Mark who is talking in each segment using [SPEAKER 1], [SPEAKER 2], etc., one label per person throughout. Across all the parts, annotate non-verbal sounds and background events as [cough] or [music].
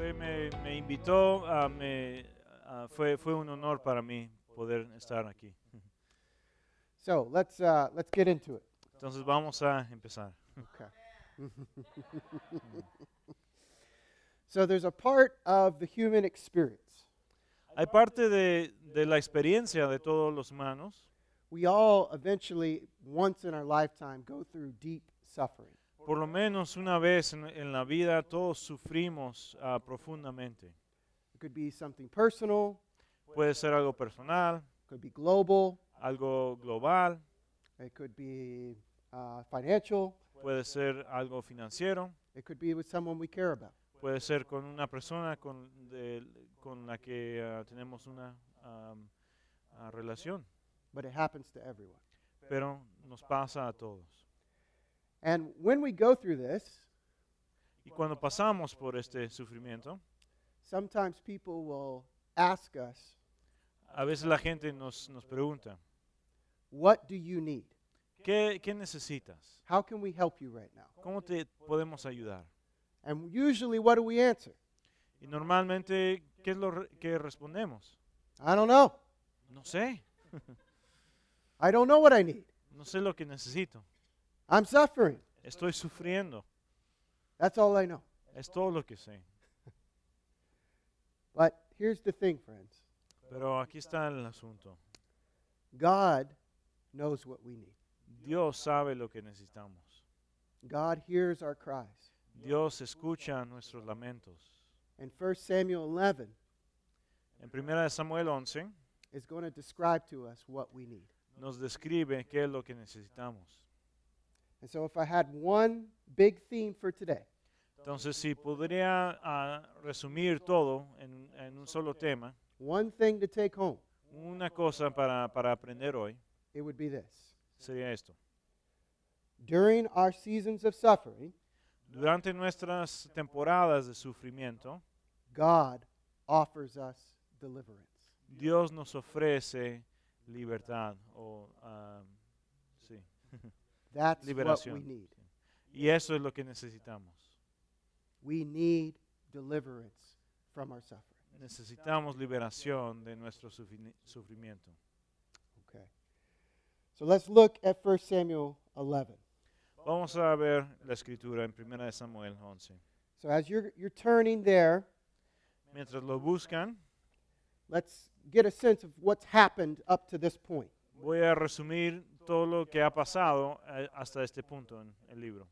[SPEAKER 1] Me, me invitó, ah, me, ah, fue, fue un honor para mí poder estar aquí. [laughs]
[SPEAKER 2] So let's uh, let's get into it.
[SPEAKER 1] Entonces vamos a empezar.
[SPEAKER 2] Okay. [laughs] so there's a part of the human experience.
[SPEAKER 1] Hay parte de, de la experiencia de todos los humanos.
[SPEAKER 2] We all eventually, once in our lifetime, go through deep suffering.
[SPEAKER 1] Por lo menos una vez en, en la vida todos sufrimos ah, profundamente.
[SPEAKER 2] It could be something personal,
[SPEAKER 1] Puede ser algo personal,
[SPEAKER 2] could be global,
[SPEAKER 1] algo global,
[SPEAKER 2] it could be uh, financial,
[SPEAKER 1] puede ser algo financiero,
[SPEAKER 2] it could be with someone we care about.
[SPEAKER 1] puede ser con una persona con, de- con la que ah, tenemos una am, ah, relación,
[SPEAKER 2] But it happens to everyone.
[SPEAKER 1] pero nos pasa a todos.
[SPEAKER 2] And when we go through this,
[SPEAKER 1] Y cuando pasamos por este sufrimiento,
[SPEAKER 2] sometimes people will ask us,
[SPEAKER 1] a veces la gente nos, nos pregunta,
[SPEAKER 2] What do you need?
[SPEAKER 1] ¿qué, qué necesitas?
[SPEAKER 2] How can we help you right now?
[SPEAKER 1] ¿Cómo te podemos ayudar?
[SPEAKER 2] And usually, what do we answer?
[SPEAKER 1] Y normalmente, ¿qué es lo re- que respondemos?
[SPEAKER 2] I don't know.
[SPEAKER 1] No sé,
[SPEAKER 2] I don't know what I need.
[SPEAKER 1] no sé lo que necesito.
[SPEAKER 2] I'm suffering.
[SPEAKER 1] Estoy sufriendo,
[SPEAKER 2] That's all I know.
[SPEAKER 1] es todo lo que sé. [laughs]
[SPEAKER 2] But here's the thing, friends
[SPEAKER 1] Pero aquí está el asunto.
[SPEAKER 2] God knows what we need,
[SPEAKER 1] Dios sabe lo que necesitamos.
[SPEAKER 2] God hears our cries.
[SPEAKER 1] Dios escucha nuestros lamentos.
[SPEAKER 2] And 1 Samuel 11
[SPEAKER 1] En 1 Samuel 11
[SPEAKER 2] is going to describe to us what we need.
[SPEAKER 1] nos describe qué es lo que necesitamos.
[SPEAKER 2] And so, if I had one big theme for today,
[SPEAKER 1] Entonces, si podría ah, resumir todo en, en un solo tema,
[SPEAKER 2] one thing to take home,
[SPEAKER 1] una cosa para, para aprender hoy
[SPEAKER 2] it would be this.
[SPEAKER 1] sería esto.
[SPEAKER 2] During our seasons of suffering,
[SPEAKER 1] Durante nuestras temporadas de sufrimiento,
[SPEAKER 2] God offers us deliverance.
[SPEAKER 1] Dios nos ofrece libertad o ah, sí. [laughs]
[SPEAKER 2] That's what we need.
[SPEAKER 1] Y eso es lo que necesitamos.
[SPEAKER 2] We need deliverance from our suffering.
[SPEAKER 1] Necesitamos liberación de nuestro sufri- sufrimiento.
[SPEAKER 2] Okay. So let's look at 1 Samuel 11.
[SPEAKER 1] Vamos a ver la escritura en 1 de Samuel 11.
[SPEAKER 2] So as you're, you're turning there,
[SPEAKER 1] Mientras lo buscan,
[SPEAKER 2] let's get a sense of what's happened up to this point.
[SPEAKER 1] voy a resumir todo lo que ha pasado eh, hasta este punto en el libro.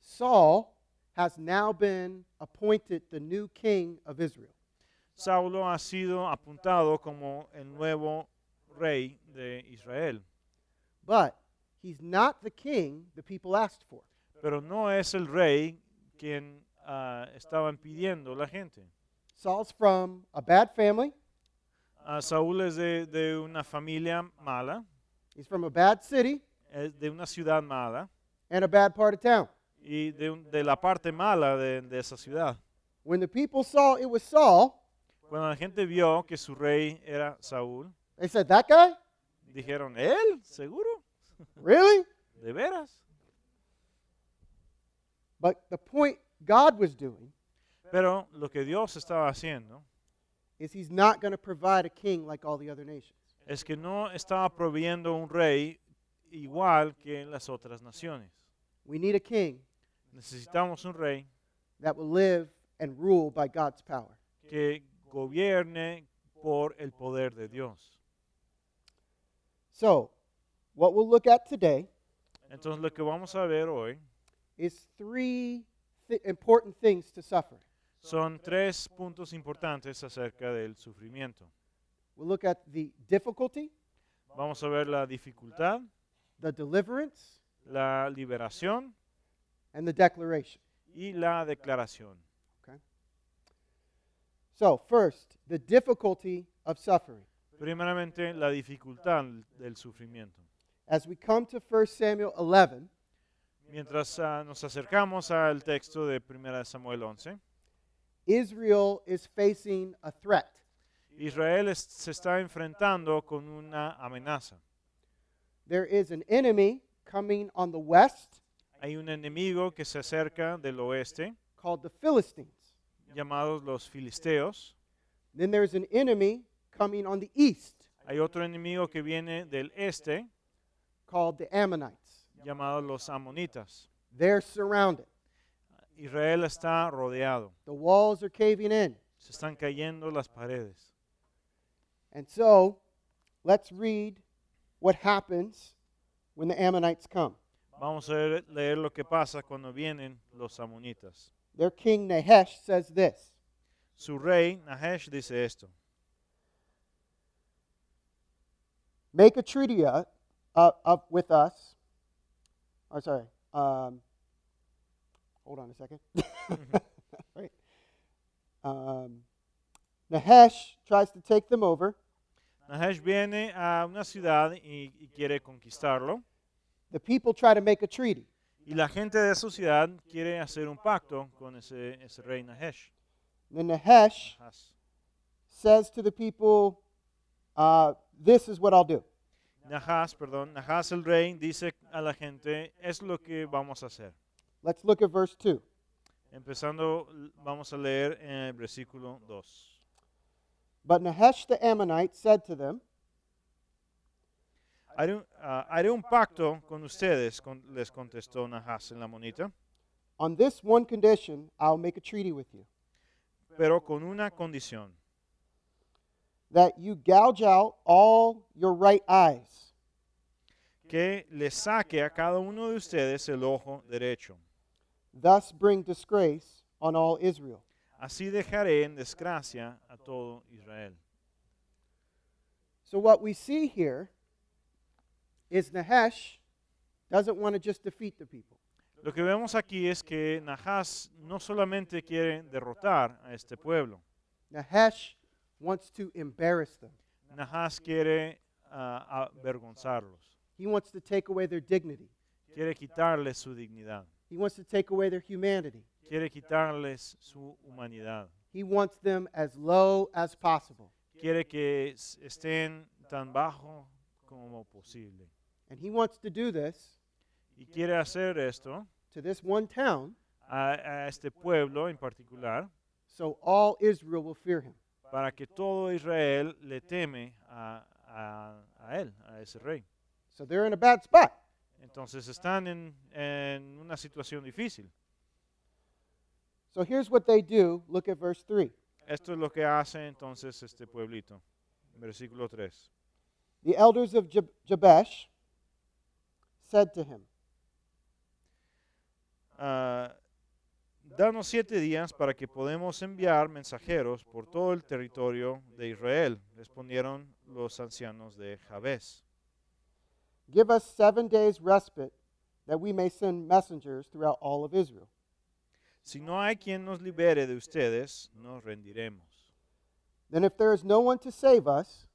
[SPEAKER 2] Saul has now been appointed the new king of Israel.
[SPEAKER 1] Saulo ha sido apuntado como el nuevo rey de Israel,
[SPEAKER 2] But he's not the king the people asked for.
[SPEAKER 1] pero no es el rey quien ah, estaban pidiendo la gente.
[SPEAKER 2] Saul's from a bad family,
[SPEAKER 1] Ah, Saúl es de, de una familia mala,
[SPEAKER 2] he's from a bad city,
[SPEAKER 1] es de una ciudad mala
[SPEAKER 2] and a bad part of town.
[SPEAKER 1] y de, un- de la parte mala de, de esa ciudad.
[SPEAKER 2] When the people saw it was Saul,
[SPEAKER 1] Cuando la gente vio que su rey era Saúl,
[SPEAKER 2] they said, That guy?
[SPEAKER 1] dijeron, ¿él? ¿Seguro? [laughs]
[SPEAKER 2] Really?
[SPEAKER 1] ¿De veras?
[SPEAKER 2] But the point God was doing
[SPEAKER 1] Pero lo que Dios estaba haciendo
[SPEAKER 2] is he's not going to provide a king like all the other nations.
[SPEAKER 1] Es que no estaba proveyendo un rey igual que las otras naciones.
[SPEAKER 2] We need a king
[SPEAKER 1] Necesitamos un rey
[SPEAKER 2] that will live and rule by God's power.
[SPEAKER 1] que gobierne por el poder de Dios.
[SPEAKER 2] So, what we'll look at today
[SPEAKER 1] Entonces lo que vamos a ver hoy
[SPEAKER 2] is three th- important things to suffer.
[SPEAKER 1] son tres puntos importantes acerca del sufrimiento.
[SPEAKER 2] We'll look at the difficulty,
[SPEAKER 1] Vamos a ver la dificultad,
[SPEAKER 2] the deliverance,
[SPEAKER 1] la liberación
[SPEAKER 2] and the declaration.
[SPEAKER 1] y la declaración. Okay.
[SPEAKER 2] So, first, the difficulty of suffering.
[SPEAKER 1] Primeramente, la dificultad del sufrimiento.
[SPEAKER 2] As we come to 1 Samuel 11,
[SPEAKER 1] Mientras ah, nos acercamos al texto de 1 Samuel 11,
[SPEAKER 2] Israel is facing a threat.
[SPEAKER 1] Israel es- se está enfrentando con una amenaza.
[SPEAKER 2] There is an enemy coming on the west
[SPEAKER 1] Hay un enemigo que se acerca del oeste
[SPEAKER 2] called the Philistines.
[SPEAKER 1] llamados los filisteos.
[SPEAKER 2] Then there's an enemy coming on the east
[SPEAKER 1] Hay otro enemigo que viene del este,
[SPEAKER 2] called the Ammonites.
[SPEAKER 1] llamados los amonitas.
[SPEAKER 2] They're surrounded.
[SPEAKER 1] Israel está rodeado.
[SPEAKER 2] The walls are caving in.
[SPEAKER 1] Se están cayendo las paredes.
[SPEAKER 2] And so, let's read what happens when the Ammonites come.
[SPEAKER 1] Vamos a leer, leer lo que pasa cuando vienen los amonitas.
[SPEAKER 2] Their king Nahash says this
[SPEAKER 1] Su rey, Nahash, dice esto.
[SPEAKER 2] Make a treaty uh, uh, up with us. Or sorry. Um, hold on a second. [laughs] right. Um, Nahash tries to take them over.
[SPEAKER 1] Nahash viene a una ciudad y, y quiere conquistarlo.
[SPEAKER 2] The people try to make a treaty.
[SPEAKER 1] Y la gente de esa ciudad quiere hacer un pacto con ese, ese rey Nahash.
[SPEAKER 2] Then Nahash
[SPEAKER 1] Nahas.
[SPEAKER 2] says to the people, uh, This is what I'll do.
[SPEAKER 1] Nahas, perdón, Nahas el rey dice a la gente, es lo que vamos a hacer.
[SPEAKER 2] Let's look at verse 2.
[SPEAKER 1] Empezando, vamos a leer en el versículo 2.
[SPEAKER 2] But Nahash the Ammonite said to them,
[SPEAKER 1] Haré un, ah, haré un pacto con ustedes, con- les contestó Nahas en la monita,
[SPEAKER 2] On this one condition, I'll make a treaty with you
[SPEAKER 1] pero con una condición,
[SPEAKER 2] that you gouge out all your right eyes,
[SPEAKER 1] que le saque a cada uno de ustedes el ojo derecho.
[SPEAKER 2] thus bring disgrace on all Israel.
[SPEAKER 1] Así dejaré en desgracia a todo Israel.
[SPEAKER 2] So, what we see here is Nahash doesn't want to just defeat the people,
[SPEAKER 1] Lo que vemos aquí es que Nahas no solamente quiere derrotar a este pueblo,
[SPEAKER 2] Nahash wants to embarrass them,
[SPEAKER 1] Nahas quiere ah, avergonzarlos,
[SPEAKER 2] he wants to take away their dignity,
[SPEAKER 1] quiere quitarles su dignidad,
[SPEAKER 2] he wants to take away their humanity,
[SPEAKER 1] quiere quitarles su humanidad,
[SPEAKER 2] he wants them as low as possible.
[SPEAKER 1] quiere que estén tan bajo como posible.
[SPEAKER 2] And he wants to do this
[SPEAKER 1] Y quiere hacer esto
[SPEAKER 2] to this one town
[SPEAKER 1] a, a este pueblo en particular
[SPEAKER 2] so all Israel will fear him.
[SPEAKER 1] para que todo Israel le teme a, a- a él, a ese rey.
[SPEAKER 2] So they're in a bad spot.
[SPEAKER 1] Entonces están en, en una situación difícil.
[SPEAKER 2] So here's what they do. Look at verse 3.
[SPEAKER 1] Esto es lo que hace entonces este pueblito. Versículo 3.
[SPEAKER 2] The elders of Jab- Jabesh said to him,
[SPEAKER 1] Ah, danos siete días para que podamos enviar mensajeros por todo el territorio de Israel, respondieron los ancianos de Jabes.
[SPEAKER 2] Give us seven days' respite that we may send messengers throughout all of Israel.
[SPEAKER 1] Si no hay quien nos libere de ustedes, nos rendiremos.
[SPEAKER 2] Then, if there is no one to save us,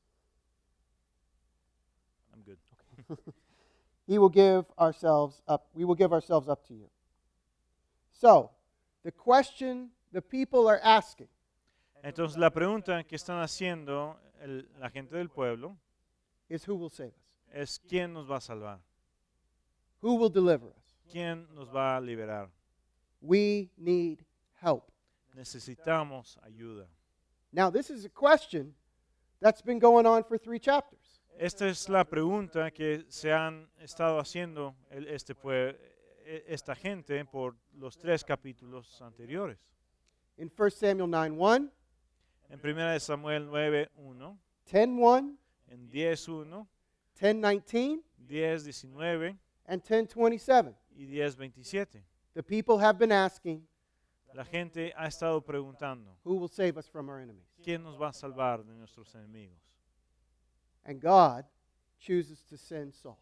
[SPEAKER 1] I'm good. [laughs]
[SPEAKER 2] he will give ourselves up we will give ourselves up to you so the question the people are asking
[SPEAKER 1] Entonces la pregunta que están haciendo el- la gente del pueblo
[SPEAKER 2] is who will save us
[SPEAKER 1] es quién nos va a salvar,
[SPEAKER 2] who will deliver us
[SPEAKER 1] quién nos va a liberar.
[SPEAKER 2] We need help
[SPEAKER 1] Necesitamos ayuda.
[SPEAKER 2] now this is a question that's been going on for three chapters
[SPEAKER 1] Esta es la pregunta que se han estado haciendo el- este pue- e- esta gente por los tres capítulos anteriores.
[SPEAKER 2] in 1 samuel 9 1
[SPEAKER 1] En 1 de Samuel 9, 1,
[SPEAKER 2] 10 1
[SPEAKER 1] en 10, 1,
[SPEAKER 2] 10 19
[SPEAKER 1] 10, 19
[SPEAKER 2] and 10 27
[SPEAKER 1] y 10, 27.
[SPEAKER 2] The people have been asking
[SPEAKER 1] La gente ha estado preguntando,
[SPEAKER 2] who will save us from our enemies
[SPEAKER 1] ¿quién nos va a salvar de nuestros enemigos?
[SPEAKER 2] and god chooses to send saul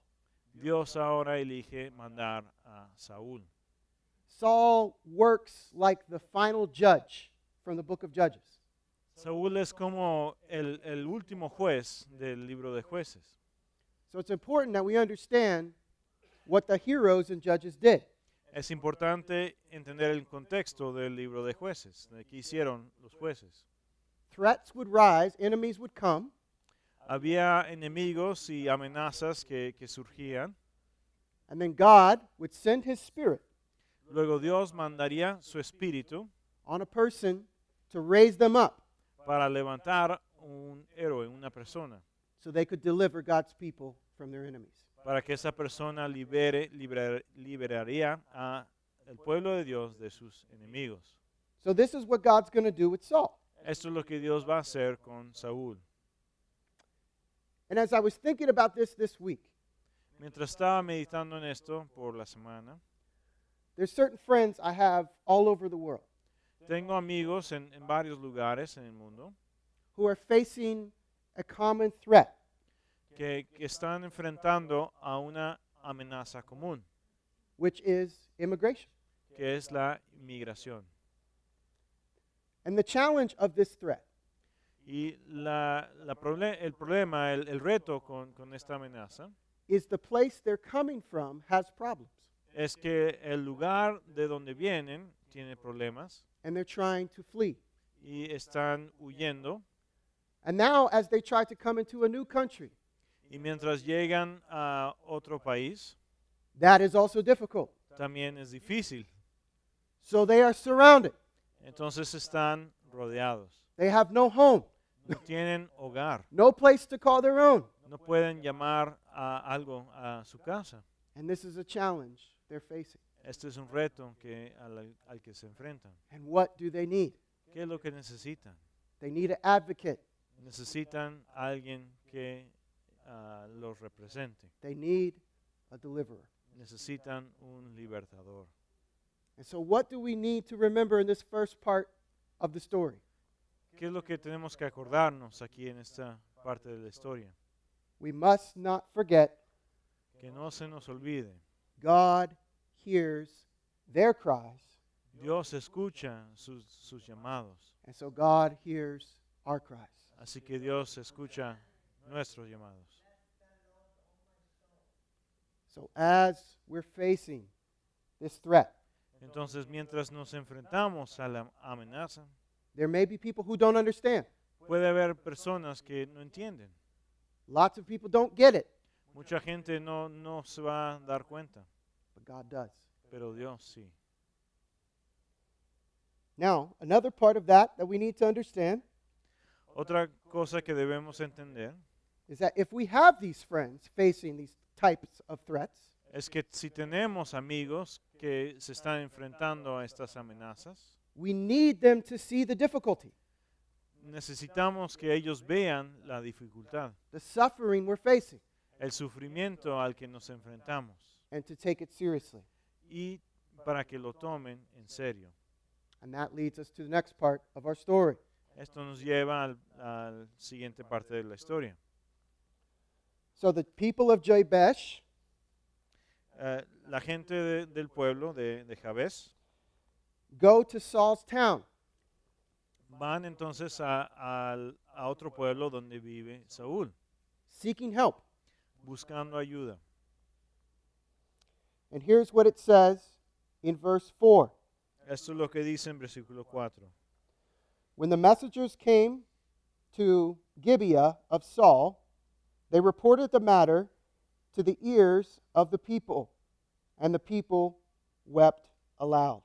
[SPEAKER 1] Dios ahora elige mandar a Saúl.
[SPEAKER 2] Saul works like the final judge from the book of Judges.
[SPEAKER 1] Saúl es como el, el último juez del libro de jueces.
[SPEAKER 2] So it's important that we understand what the heroes and Judges did.
[SPEAKER 1] Es importante entender el contexto del libro de jueces, de qué hicieron los jueces.
[SPEAKER 2] Threats would rise, enemies would come,
[SPEAKER 1] Había enemigos y amenazas que, que surgían.
[SPEAKER 2] and then God would send his spirit
[SPEAKER 1] Luego Dios mandaría su espíritu
[SPEAKER 2] on a person to raise them up
[SPEAKER 1] para levantar un héroe, una persona,
[SPEAKER 2] so they could deliver God's people from their enemies.
[SPEAKER 1] Para que esa persona libere, liberar- liberaría a el pueblo de Dios de sus enemigos.
[SPEAKER 2] So this is what God's going to do with Saul.
[SPEAKER 1] Esto es lo que Dios va a hacer con Saúl.
[SPEAKER 2] And as I was thinking about this this week,
[SPEAKER 1] Mientras estaba meditando en esto por la semana,
[SPEAKER 2] there's certain friends I have all over the world
[SPEAKER 1] tengo amigos en, en varios lugares en el mundo
[SPEAKER 2] who are facing a common threat,
[SPEAKER 1] que, que están enfrentando a una amenaza común,
[SPEAKER 2] which is immigration.
[SPEAKER 1] que es la inmigración.
[SPEAKER 2] And the challenge of this threat
[SPEAKER 1] Y la, la proble- el problema, el, el reto con, con esta amenaza
[SPEAKER 2] is the place they're coming from has problems,
[SPEAKER 1] es que el lugar de donde vienen tiene problemas
[SPEAKER 2] and they're trying to flee.
[SPEAKER 1] y están huyendo.
[SPEAKER 2] And now, as they try to come into a new country,
[SPEAKER 1] Y mientras llegan a otro país,
[SPEAKER 2] that is also difficult.
[SPEAKER 1] también es difícil.
[SPEAKER 2] So they are surrounded.
[SPEAKER 1] Entonces están rodeados.
[SPEAKER 2] They have no home,
[SPEAKER 1] No tienen hogar.
[SPEAKER 2] no place to call their own.
[SPEAKER 1] No pueden llamar a algo a su casa.
[SPEAKER 2] And this is a challenge they're facing.
[SPEAKER 1] Este es un reto que, al, al que se enfrentan.
[SPEAKER 2] And what do they need?
[SPEAKER 1] ¿Qué es lo que necesitan?
[SPEAKER 2] They need an advocate.
[SPEAKER 1] Necesitan alguien que ah, los represente.
[SPEAKER 2] They need a deliverer.
[SPEAKER 1] Necesitan un libertador.
[SPEAKER 2] And so, what do we need to remember in this first part of the story?
[SPEAKER 1] ¿Qué es lo que tenemos que acordarnos aquí en esta parte de la historia?
[SPEAKER 2] We must not forget
[SPEAKER 1] Que no se nos olvide.
[SPEAKER 2] God hears their cries,
[SPEAKER 1] Dios escucha sus, sus llamados.
[SPEAKER 2] and so God hears our cries.
[SPEAKER 1] Así que Dios escucha nuestros llamados.
[SPEAKER 2] So, as we're facing this threat,
[SPEAKER 1] Entonces, mientras nos enfrentamos a la amenaza,
[SPEAKER 2] there may be people who don't understand.
[SPEAKER 1] puede haber personas que no entienden.
[SPEAKER 2] Lots of people don't get it,
[SPEAKER 1] Mucha gente no, no se va a dar cuenta,
[SPEAKER 2] but God does.
[SPEAKER 1] pero Dios sí.
[SPEAKER 2] Now, another part of that that we need to understand
[SPEAKER 1] Otra cosa que debemos entender
[SPEAKER 2] is that if we have these friends facing these types of threats,
[SPEAKER 1] es que si tenemos amigos que se están enfrentando a estas amenazas,
[SPEAKER 2] we need them to see the difficulty,
[SPEAKER 1] necesitamos que ellos vean la dificultad,
[SPEAKER 2] the suffering we're facing,
[SPEAKER 1] el sufrimiento al que nos enfrentamos
[SPEAKER 2] and to take it seriously.
[SPEAKER 1] y para que lo tomen en serio.
[SPEAKER 2] And that leads us to the next part of our story.
[SPEAKER 1] Esto nos lleva al, al siguiente parte de la historia.
[SPEAKER 2] So the people of Jabesh
[SPEAKER 1] Eh, la gente de- del pueblo de, de Jabes
[SPEAKER 2] go to Saul's town
[SPEAKER 1] van entonces a, al- a otro pueblo donde vive Saúl,
[SPEAKER 2] seeking help.
[SPEAKER 1] buscando ayuda.
[SPEAKER 2] And here's what it says in verse 4.
[SPEAKER 1] Esto es lo que dice en versículo 4.
[SPEAKER 2] When the messengers came to Gibeah of Saul, they reported the matter to the ears of the people, and the people wept aloud.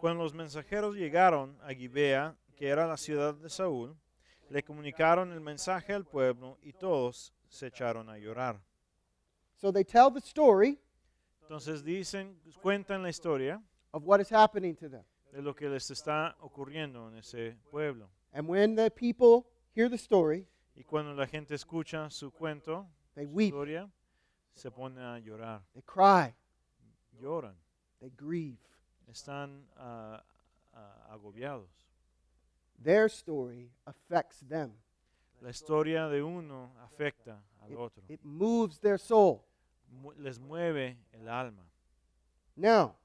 [SPEAKER 1] Cuando los mensajeros llegaron a Gibea, que era la ciudad de Saúl, le comunicaron el mensaje al pueblo y todos se echaron a llorar.
[SPEAKER 2] So they tell the story
[SPEAKER 1] Entonces dicen, cuentan la historia
[SPEAKER 2] of what is happening to them.
[SPEAKER 1] de lo que les está ocurriendo en ese pueblo.
[SPEAKER 2] And when the people hear the story,
[SPEAKER 1] Y cuando la gente escucha su cuento,
[SPEAKER 2] they
[SPEAKER 1] su
[SPEAKER 2] weep,
[SPEAKER 1] historia, se ponen a llorar,
[SPEAKER 2] they cry,
[SPEAKER 1] lloran,
[SPEAKER 2] they grieve.
[SPEAKER 1] están ah, ah, agobiados.
[SPEAKER 2] Their story affects them,
[SPEAKER 1] La historia de uno afecta al
[SPEAKER 2] It-
[SPEAKER 1] otro,
[SPEAKER 2] it moves their soul.
[SPEAKER 1] Mu- les mueve el alma.
[SPEAKER 2] Now,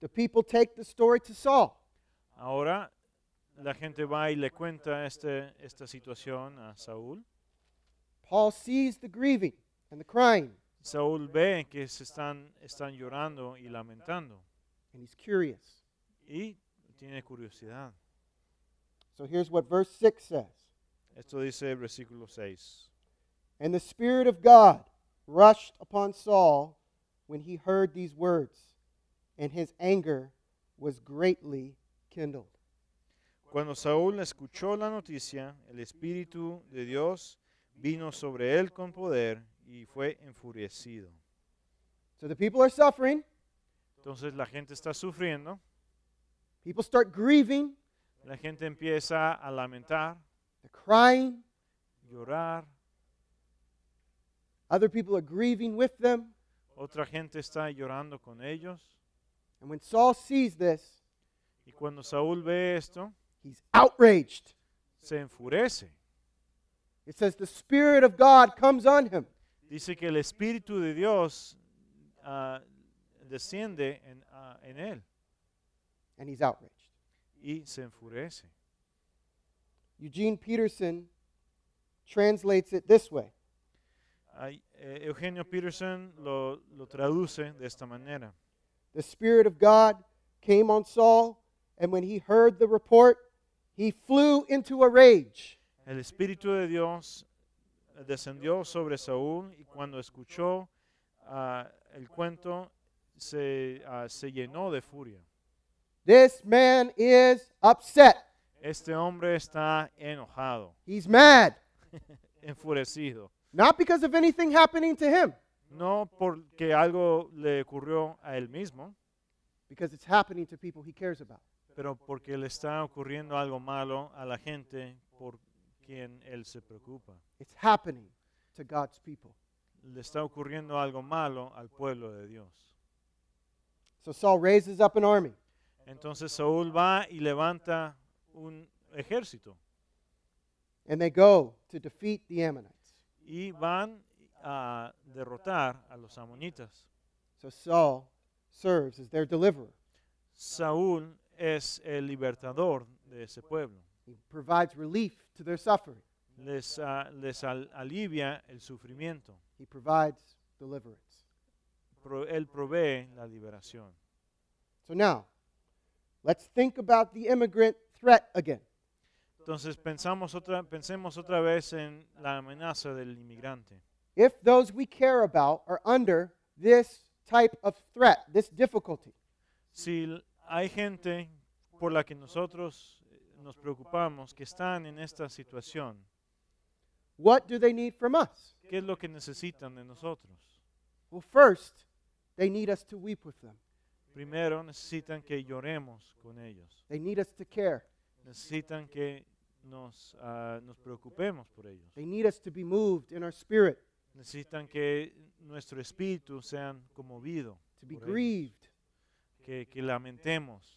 [SPEAKER 2] the people take the story to Saul.
[SPEAKER 1] Ahora la gente va y le cuenta este, esta situación a Saúl.
[SPEAKER 2] Saul sees the grieving and the crying,
[SPEAKER 1] Saúl ve que se están, están llorando y lamentando
[SPEAKER 2] and he's curious.
[SPEAKER 1] y tiene curiosidad.
[SPEAKER 2] So here's what verse 6 says
[SPEAKER 1] Esto dice el versículo 6.
[SPEAKER 2] And the Spirit of God rushed upon Saul when he heard these words, and his anger was greatly kindled.
[SPEAKER 1] Cuando Saúl escuchó la noticia, el Espíritu de Dios vino sobre él con poder y fue enfurecido.
[SPEAKER 2] So the people are suffering.
[SPEAKER 1] Entonces la gente está sufriendo,
[SPEAKER 2] People start grieving.
[SPEAKER 1] la gente empieza a lamentar,
[SPEAKER 2] They're crying.
[SPEAKER 1] llorar,
[SPEAKER 2] Other people are grieving with them.
[SPEAKER 1] otra gente está llorando con ellos.
[SPEAKER 2] And when Saul sees this,
[SPEAKER 1] Y cuando Saúl ve esto,
[SPEAKER 2] he's outraged.
[SPEAKER 1] se enfurece.
[SPEAKER 2] It says the Spirit of God comes on him.
[SPEAKER 1] Dice que el Espíritu de Dios ah, desciende en, ah, en él
[SPEAKER 2] and he's outraged.
[SPEAKER 1] y se enfurece.
[SPEAKER 2] Eugene Peterson translates it this way
[SPEAKER 1] Ay, eh, Eugenio Peterson lo, lo traduce de esta manera.
[SPEAKER 2] The Spirit of God came on Saul, and when he heard the report, he flew into a rage.
[SPEAKER 1] El Espíritu de Dios descendió sobre Saúl y cuando escuchó ah, el cuento se, ah, se llenó de furia.
[SPEAKER 2] This man is upset.
[SPEAKER 1] Este hombre está enojado,
[SPEAKER 2] He's mad. [laughs]
[SPEAKER 1] enfurecido.
[SPEAKER 2] Not because of anything happening to him,
[SPEAKER 1] No porque algo le ocurrió a él mismo,
[SPEAKER 2] because it's happening to people he cares about.
[SPEAKER 1] Pero porque le está ocurriendo algo malo a la gente por quien él se preocupa.
[SPEAKER 2] It's happening to God's people.
[SPEAKER 1] Le está ocurriendo algo malo al pueblo de Dios.
[SPEAKER 2] So Saul raises up an army.
[SPEAKER 1] Entonces Saúl va y levanta un ejército
[SPEAKER 2] and they go to defeat the Ammonites.
[SPEAKER 1] y van a derrotar a los amonitas.
[SPEAKER 2] So Saul serves as their deliverer.
[SPEAKER 1] Saúl es el libertador de ese pueblo.
[SPEAKER 2] He provides relief to their suffering.
[SPEAKER 1] Les, ah, les al- alivia el sufrimiento.
[SPEAKER 2] He provides deliverance.
[SPEAKER 1] Pro- él provee la liberación.
[SPEAKER 2] So now, let's think about the immigrant threat again.
[SPEAKER 1] Entonces pensamos otra, pensemos otra vez en la amenaza del inmigrante.
[SPEAKER 2] If those we care about are under this type of threat, this difficulty,
[SPEAKER 1] Si hay gente por la que nosotros eh, nos preocupamos que están en esta situación,
[SPEAKER 2] what do they need from us?
[SPEAKER 1] ¿qué es lo que necesitan de nosotros?
[SPEAKER 2] Well, first, they need us to weep with them.
[SPEAKER 1] Primero necesitan que lloremos con ellos.
[SPEAKER 2] They need us to care.
[SPEAKER 1] Necesitan que nos, ah, nos preocupemos por ellos.
[SPEAKER 2] They need us to be moved in our spirit,
[SPEAKER 1] Necesitan que nuestro espíritu sean conmovido,
[SPEAKER 2] to be
[SPEAKER 1] por ellos. Que, que lamentemos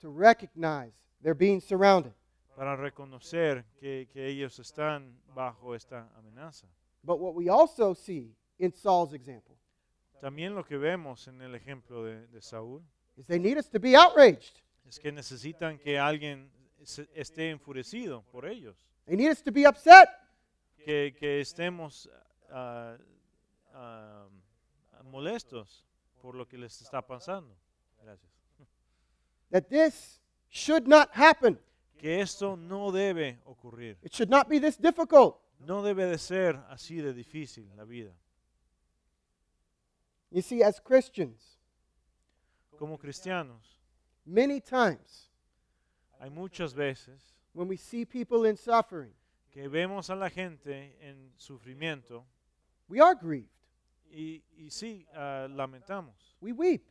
[SPEAKER 2] to recognize they're being surrounded.
[SPEAKER 1] para reconocer que, que ellos están bajo esta amenaza.
[SPEAKER 2] But what we also see in Saul's example
[SPEAKER 1] También lo que vemos en el ejemplo de, de Saúl
[SPEAKER 2] is they need us to be outraged.
[SPEAKER 1] es que necesitan que alguien se- esté enfurecido por ellos,
[SPEAKER 2] They need us to be upset.
[SPEAKER 1] que, que estemos ah, ah, molestos por lo que les está pasando. Gracias.
[SPEAKER 2] That this should not happen.
[SPEAKER 1] Que esto no debe ocurrir.
[SPEAKER 2] It should not be this difficult.
[SPEAKER 1] No debe de ser así de difícil la vida.
[SPEAKER 2] You see, as Christians,
[SPEAKER 1] Como cristianos,
[SPEAKER 2] many times
[SPEAKER 1] hay muchas veces
[SPEAKER 2] when we see people in suffering,
[SPEAKER 1] que vemos a la gente en sufrimiento
[SPEAKER 2] we are grieved.
[SPEAKER 1] y, y sí, ah, lamentamos
[SPEAKER 2] We weep.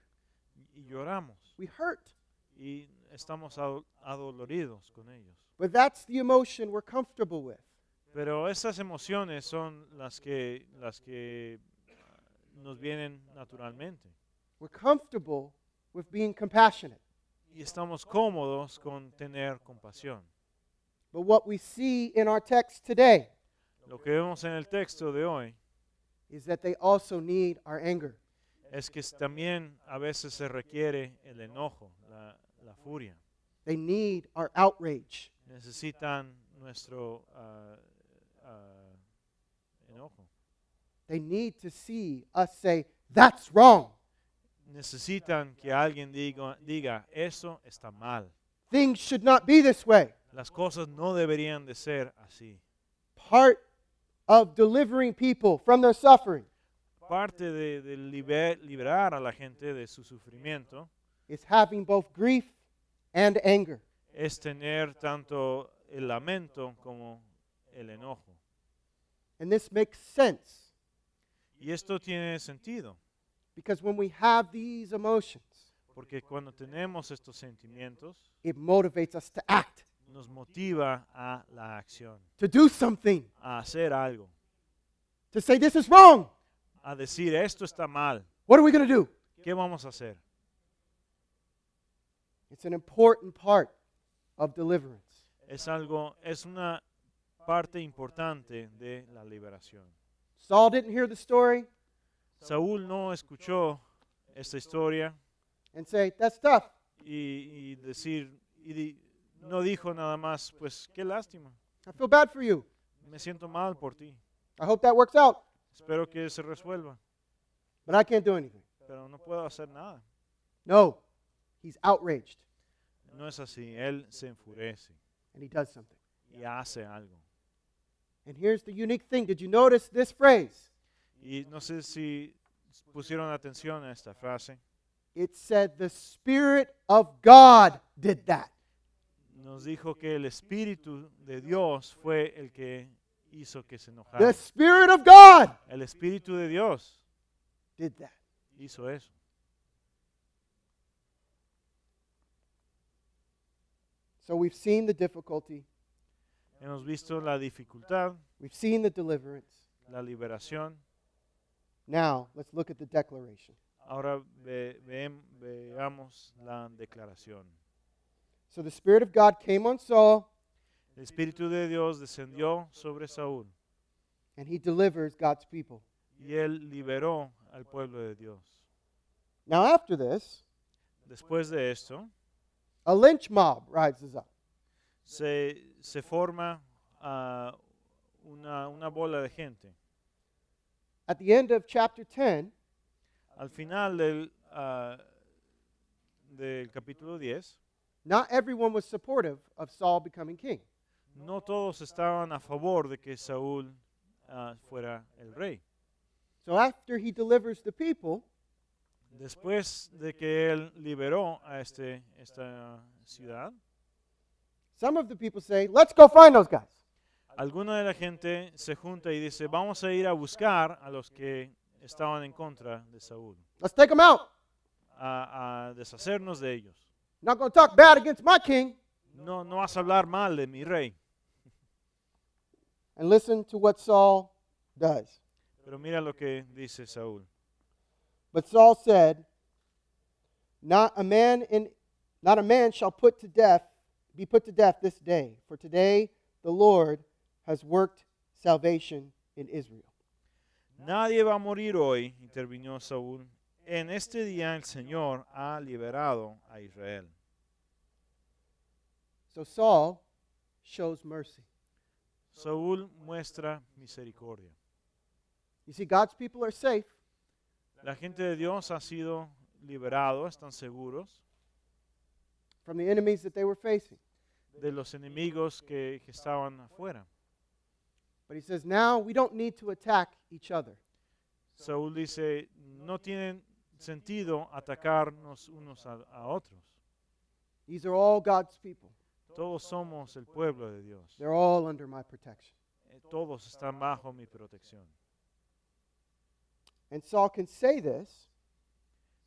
[SPEAKER 1] Y lloramos
[SPEAKER 2] We hurt.
[SPEAKER 1] y estamos ado- adoloridos con ellos.
[SPEAKER 2] But that's the emotion we're comfortable with.
[SPEAKER 1] Pero esas emociones son las que, las que ah, nos vienen naturalmente
[SPEAKER 2] We're comfortable with being compassionate.
[SPEAKER 1] y estamos cómodos con tener compasión.
[SPEAKER 2] But what we see in our text today
[SPEAKER 1] Lo que vemos en el texto de hoy
[SPEAKER 2] is that they also need our anger.
[SPEAKER 1] Es que también a veces se requiere el enojo, la, la furia.
[SPEAKER 2] They need our outrage.
[SPEAKER 1] Necesitan nuestro ah, enojo.
[SPEAKER 2] They need to see us say, that's wrong.
[SPEAKER 1] Necesitan que alguien diga, diga, eso está mal.
[SPEAKER 2] Things should not be this way.
[SPEAKER 1] Las cosas no deberían de ser así.
[SPEAKER 2] Part of delivering people from their suffering
[SPEAKER 1] Parte de, de liber- liberar a la gente de su sufrimiento
[SPEAKER 2] is having both grief and anger.
[SPEAKER 1] es tener tanto el lamento como el enojo.
[SPEAKER 2] And this makes sense
[SPEAKER 1] Y esto tiene sentido,
[SPEAKER 2] because when we have these emotions,
[SPEAKER 1] porque cuando tenemos estos sentimientos,
[SPEAKER 2] it motivates us to act,
[SPEAKER 1] nos motiva a la acción,
[SPEAKER 2] to do something,
[SPEAKER 1] a hacer algo,
[SPEAKER 2] to say, This is wrong.
[SPEAKER 1] A decir esto está mal,
[SPEAKER 2] What are we going to do?
[SPEAKER 1] ¿qué vamos a hacer?
[SPEAKER 2] It's an important part of deliverance.
[SPEAKER 1] Es algo, es una parte importante de la liberación.
[SPEAKER 2] Saul didn't hear the story
[SPEAKER 1] Saúl no escuchó esta historia
[SPEAKER 2] and say, That's tough.
[SPEAKER 1] y, y decir, y di- no dijo nada más, pues qué lástima,
[SPEAKER 2] I feel bad for you.
[SPEAKER 1] me siento mal por ti,
[SPEAKER 2] I hope that works out,
[SPEAKER 1] espero que se resuelva,
[SPEAKER 2] but I can't do anything.
[SPEAKER 1] pero no puedo hacer nada.
[SPEAKER 2] No, he's outraged
[SPEAKER 1] No es así, él se enfurece
[SPEAKER 2] and he does something.
[SPEAKER 1] y hace algo.
[SPEAKER 2] And here's the unique thing. Did you notice this phrase?
[SPEAKER 1] Y no sé si pusieron atención a esta frase.
[SPEAKER 2] It said, The Spirit of God did that.
[SPEAKER 1] Nos dijo que el Espíritu de Dios fue el que hizo que se
[SPEAKER 2] The. Spirit of God
[SPEAKER 1] El Espíritu de Dios
[SPEAKER 2] did that.
[SPEAKER 1] hizo eso.
[SPEAKER 2] So we've seen the difficulty,
[SPEAKER 1] Hemos visto la dificultad,
[SPEAKER 2] we've seen the deliverance.
[SPEAKER 1] la liberación.
[SPEAKER 2] Now, let's look at the declaration.
[SPEAKER 1] Ahora ve- veem- veamos la declaración.
[SPEAKER 2] So the Spirit of God came on Saul,
[SPEAKER 1] El Espíritu de Dios descendió sobre Saúl
[SPEAKER 2] and he delivers God's people.
[SPEAKER 1] y él liberó al pueblo de Dios.
[SPEAKER 2] Now, after this,
[SPEAKER 1] Después de esto,
[SPEAKER 2] a lynch mob rises up.
[SPEAKER 1] se, se forma ah, una, una bola de gente.
[SPEAKER 2] At the end of chapter 10,
[SPEAKER 1] Al final del, ah, del capítulo 10,
[SPEAKER 2] not everyone was supportive of Saul becoming king.
[SPEAKER 1] No todos estaban a favor de que Saúl ah, fuera el rey.
[SPEAKER 2] So after he delivers the people,
[SPEAKER 1] Después de que él liberó a este, esta ciudad,
[SPEAKER 2] some of the people say, Let's go find those guys.
[SPEAKER 1] alguna de la gente se junta y dice, vamos a ir a buscar a los que estaban en contra de Saúl,
[SPEAKER 2] Let's take them out.
[SPEAKER 1] a, a deshacernos de ellos.
[SPEAKER 2] Not going to talk bad against my king.
[SPEAKER 1] No, no vas a hablar mal de mi rey.
[SPEAKER 2] And listen to what Saul does.
[SPEAKER 1] Pero mira lo que dice Saúl.
[SPEAKER 2] But Saul said, Not a man in not a man shall put to death be put to death this day, for today the Lord has worked salvation in Israel.
[SPEAKER 1] Nadie va a morir hoy, intervino Saúl. En este día el Señor ha liberado a Israel.
[SPEAKER 2] So Saul shows mercy.
[SPEAKER 1] Saúl muestra misericordia.
[SPEAKER 2] You see, God's people are safe,
[SPEAKER 1] La gente de Dios ha sido liberado, están seguros
[SPEAKER 2] from the enemies that they were facing.
[SPEAKER 1] de los enemigos que, que estaban afuera.
[SPEAKER 2] But he says, now we don't need to attack each other.
[SPEAKER 1] Saúl dice, no tiene sentido atacarnos unos a, a otros.
[SPEAKER 2] These are all God's people.
[SPEAKER 1] Todos somos el pueblo de Dios.
[SPEAKER 2] They're all under my protection.
[SPEAKER 1] Eh, Todos están bajo mi protección.
[SPEAKER 2] And Saul can say this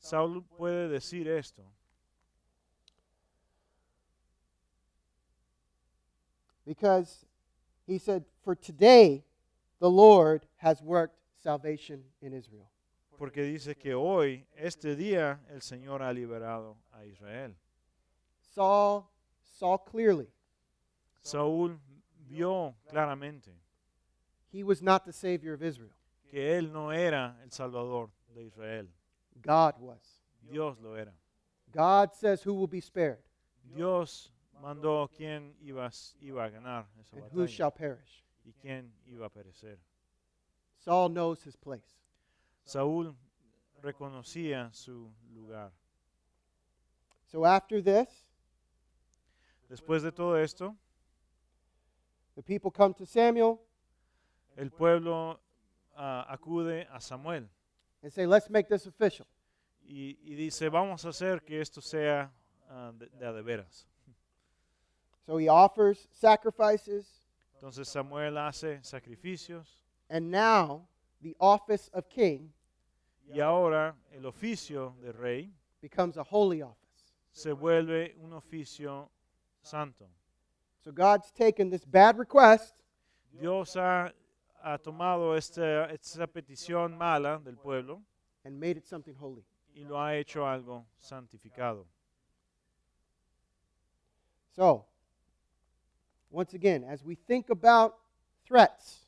[SPEAKER 1] Saúl puede decir esto
[SPEAKER 2] because he said, For today the Lord has worked salvation in Israel.
[SPEAKER 1] porque dice que hoy, este día, el Señor ha liberado a Israel.
[SPEAKER 2] Saul saw clearly
[SPEAKER 1] Saúl vio claramente
[SPEAKER 2] he was not the Savior of Israel,
[SPEAKER 1] que él no era el Salvador de Israel.
[SPEAKER 2] God was.
[SPEAKER 1] Dios lo era.
[SPEAKER 2] God says, Who will be spared
[SPEAKER 1] Dios mandó quién iba, iba a ganar esa
[SPEAKER 2] and who shall perish?
[SPEAKER 1] y quién iba a perecer.
[SPEAKER 2] Saul knows his place.
[SPEAKER 1] Saúl reconocía su lugar.
[SPEAKER 2] So after this,
[SPEAKER 1] Después de todo esto,
[SPEAKER 2] the people come to Samuel
[SPEAKER 1] el pueblo ah, acude a Samuel
[SPEAKER 2] and say, Let's make this official.
[SPEAKER 1] y, y dice, vamos a hacer que esto sea ah, de, de a de veras.
[SPEAKER 2] So he offers sacrifices,
[SPEAKER 1] Entonces Samuel hace sacrificios
[SPEAKER 2] and now the office of king
[SPEAKER 1] y ahora el oficio de rey
[SPEAKER 2] becomes a holy office.
[SPEAKER 1] se vuelve un oficio santo.
[SPEAKER 2] So God's taken this bad request
[SPEAKER 1] Dios ha, ha tomado esta, esta petición mala del pueblo
[SPEAKER 2] and made it something holy.
[SPEAKER 1] y lo ha hecho algo santificado.
[SPEAKER 2] So, once again, as we think about threats,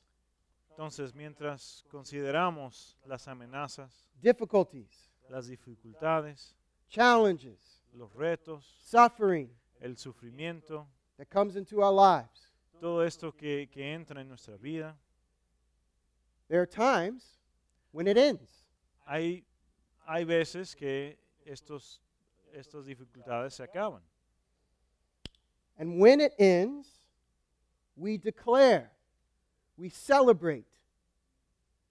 [SPEAKER 1] Entonces, mientras consideramos las amenazas,
[SPEAKER 2] difficulties,
[SPEAKER 1] las dificultades,
[SPEAKER 2] challenges,
[SPEAKER 1] los retos,
[SPEAKER 2] suffering
[SPEAKER 1] el sufrimiento,
[SPEAKER 2] that comes into our lives,
[SPEAKER 1] todo esto que, que entra en nuestra vida,
[SPEAKER 2] there are times when it ends.
[SPEAKER 1] hay, hay veces que estos, estas dificultades se acaban.
[SPEAKER 2] And when it ends, we declare, we celebrate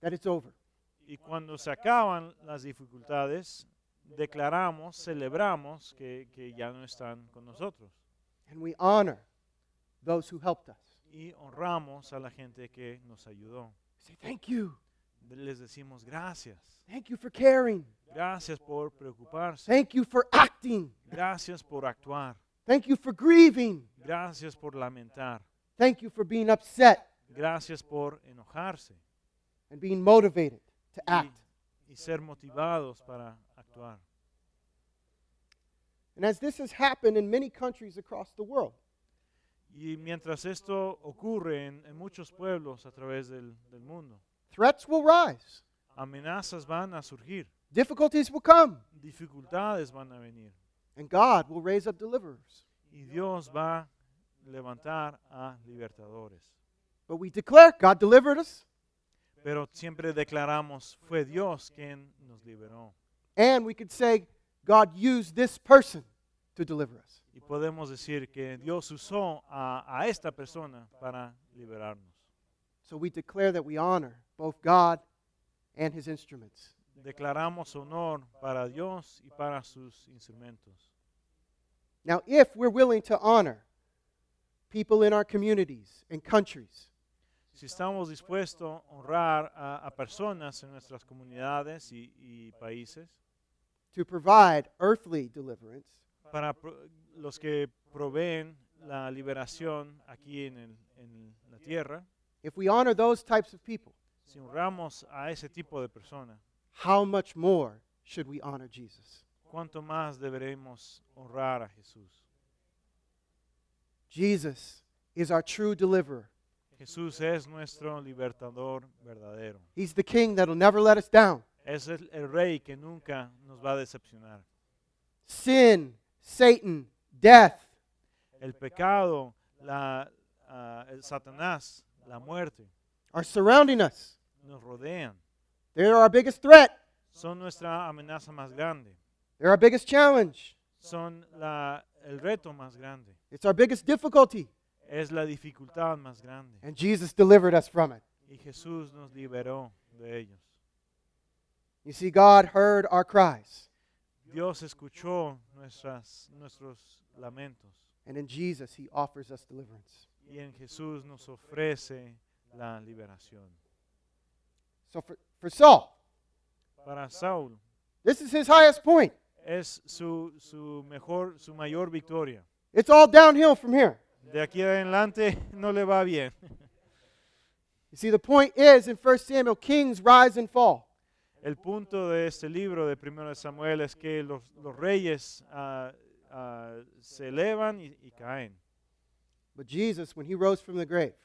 [SPEAKER 2] that it's over.
[SPEAKER 1] Y cuando se acaban las dificultades, declaramos, celebramos que, que ya no están con nosotros.
[SPEAKER 2] And we honor those who helped us.
[SPEAKER 1] Y honramos a la gente que nos ayudó.
[SPEAKER 2] Say, thank you.
[SPEAKER 1] Les decimos gracias.
[SPEAKER 2] Thank you for caring.
[SPEAKER 1] Gracias por preocuparse.
[SPEAKER 2] Thank you for acting.
[SPEAKER 1] Gracias por actuar.
[SPEAKER 2] Thank you for grieving.
[SPEAKER 1] Gracias por lamentar.
[SPEAKER 2] Thank you for being upset
[SPEAKER 1] Gracias por enojarse
[SPEAKER 2] and being motivated to
[SPEAKER 1] y,
[SPEAKER 2] act.
[SPEAKER 1] y ser motivados para actuar.
[SPEAKER 2] And as this has happened in many countries across the world,
[SPEAKER 1] Y mientras esto ocurre en, en muchos pueblos a través del, del mundo,
[SPEAKER 2] threats will rise,
[SPEAKER 1] amenazas van a surgir,
[SPEAKER 2] difficulties will come,
[SPEAKER 1] dificultades van a venir.
[SPEAKER 2] and God will raise up deliverers.
[SPEAKER 1] Y Dios va a levantar a libertadores.
[SPEAKER 2] But we declare God delivered us,
[SPEAKER 1] Pero siempre declaramos, fue Dios quien nos liberó.
[SPEAKER 2] And we could say God used this person to deliver us.
[SPEAKER 1] Y podemos decir que Dios usó a, a esta persona para liberarnos.
[SPEAKER 2] So we declare that we honor both God and his instruments.
[SPEAKER 1] Declaramos honor para Dios y para sus instrumentos.
[SPEAKER 2] Now, if we're willing to honor people in our communities and countries,
[SPEAKER 1] Si estamos dispuestos a honrar a, a personas en nuestras comunidades y, y países,
[SPEAKER 2] to provide earthly deliverance,
[SPEAKER 1] para los que proveen la liberación aquí en, el- en la tierra,
[SPEAKER 2] if we honor those types of people,
[SPEAKER 1] si honramos a ese tipo de personas,
[SPEAKER 2] how much more should we honor Jesus?
[SPEAKER 1] ¿cuánto más deberemos honrar a Jesús?
[SPEAKER 2] Jesus is our true deliverer.
[SPEAKER 1] Jesús es nuestro libertador verdadero.
[SPEAKER 2] He's the king that'll never let us down.
[SPEAKER 1] Es el, el rey que nunca nos va a decepcionar.
[SPEAKER 2] Sin, Satan, death,
[SPEAKER 1] El pecado, la, ah, el Satanás, la muerte,
[SPEAKER 2] are surrounding us.
[SPEAKER 1] nos rodean.
[SPEAKER 2] They're our biggest threat.
[SPEAKER 1] Son nuestra amenaza más grande.
[SPEAKER 2] They're our biggest challenge.
[SPEAKER 1] Son la, el reto más grande.
[SPEAKER 2] It's our biggest difficulty.
[SPEAKER 1] Es la dificultad más grande.
[SPEAKER 2] And Jesus delivered us from it.
[SPEAKER 1] Y Jesús nos liberó de ellos.
[SPEAKER 2] You see, God heard our cries.
[SPEAKER 1] Dios escuchó nuestras, nuestros lamentos.
[SPEAKER 2] And in Jesus, He offers us deliverance.
[SPEAKER 1] Y en Jesús nos ofrece la liberación.
[SPEAKER 2] So for, for Saul,
[SPEAKER 1] Para Saúl
[SPEAKER 2] this is his highest point.
[SPEAKER 1] es su, su mejor, su mayor victoria.
[SPEAKER 2] It's all downhill from here.
[SPEAKER 1] De aquí adelante [laughs] no le va bien.
[SPEAKER 2] You see, the point is in 1 Samuel, kings rise and fall.
[SPEAKER 1] El punto de este libro de 1 de Samuel es que los, los reyes ah, ah, se elevan y, y caen.
[SPEAKER 2] But Jesus, when he rose from the grave,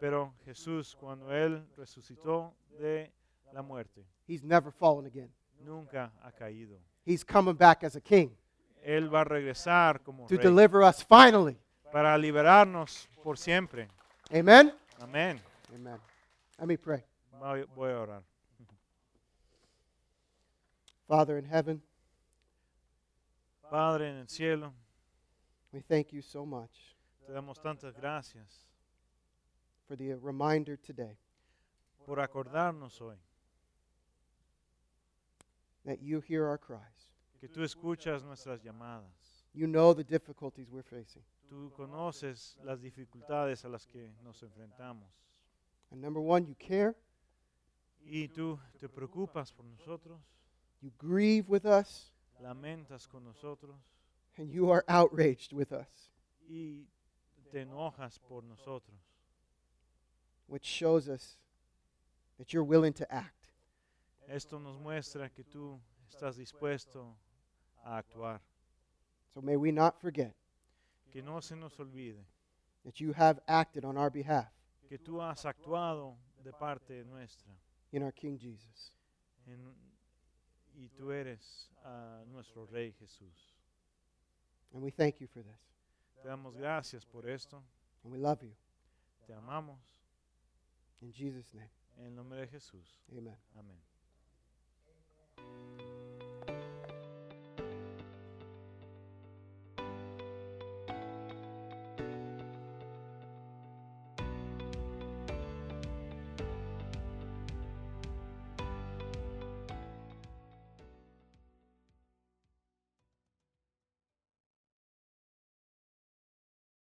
[SPEAKER 1] Pero Jesús, cuando Él resucitó de la muerte,
[SPEAKER 2] he's never fallen again.
[SPEAKER 1] nunca ha caído.
[SPEAKER 2] He's coming back as a king
[SPEAKER 1] Él va a regresar como
[SPEAKER 2] to
[SPEAKER 1] rey
[SPEAKER 2] deliver us finally.
[SPEAKER 1] para liberarnos por siempre.
[SPEAKER 2] Amen?
[SPEAKER 1] Amén.
[SPEAKER 2] Amen. Let me pray.
[SPEAKER 1] Voy voy a orar.
[SPEAKER 2] Father in heaven,
[SPEAKER 1] Padre en el cielo,
[SPEAKER 2] we thank you so much
[SPEAKER 1] te damos tantas gracias
[SPEAKER 2] for the reminder today
[SPEAKER 1] por acordarnos hoy
[SPEAKER 2] that you hear our cries.
[SPEAKER 1] que tú escuchas nuestras llamadas.
[SPEAKER 2] You know the difficulties we're facing.
[SPEAKER 1] Tú conoces las dificultades a las que nos enfrentamos.
[SPEAKER 2] And number one, you care,
[SPEAKER 1] Y tú te preocupas por nosotros,
[SPEAKER 2] you grieve with us,
[SPEAKER 1] lamentas con nosotros
[SPEAKER 2] and you are outraged with us,
[SPEAKER 1] y te enojas por nosotros.
[SPEAKER 2] which shows us that you're willing to act.
[SPEAKER 1] Esto nos muestra que tú estás dispuesto a actuar.
[SPEAKER 2] So may we not forget
[SPEAKER 1] Que no se nos olvide
[SPEAKER 2] that you have acted on our behalf
[SPEAKER 1] que tú has actuado de parte nuestra
[SPEAKER 2] in our King Jesus.
[SPEAKER 1] en- y tú eres ah, nuestro Rey Jesús.
[SPEAKER 2] And we thank you for this.
[SPEAKER 1] Te damos gracias por esto,
[SPEAKER 2] And we love you.
[SPEAKER 1] te amamos.
[SPEAKER 2] In Jesus' name,
[SPEAKER 1] En el nombre de Jesús.
[SPEAKER 2] amen.
[SPEAKER 1] Amén.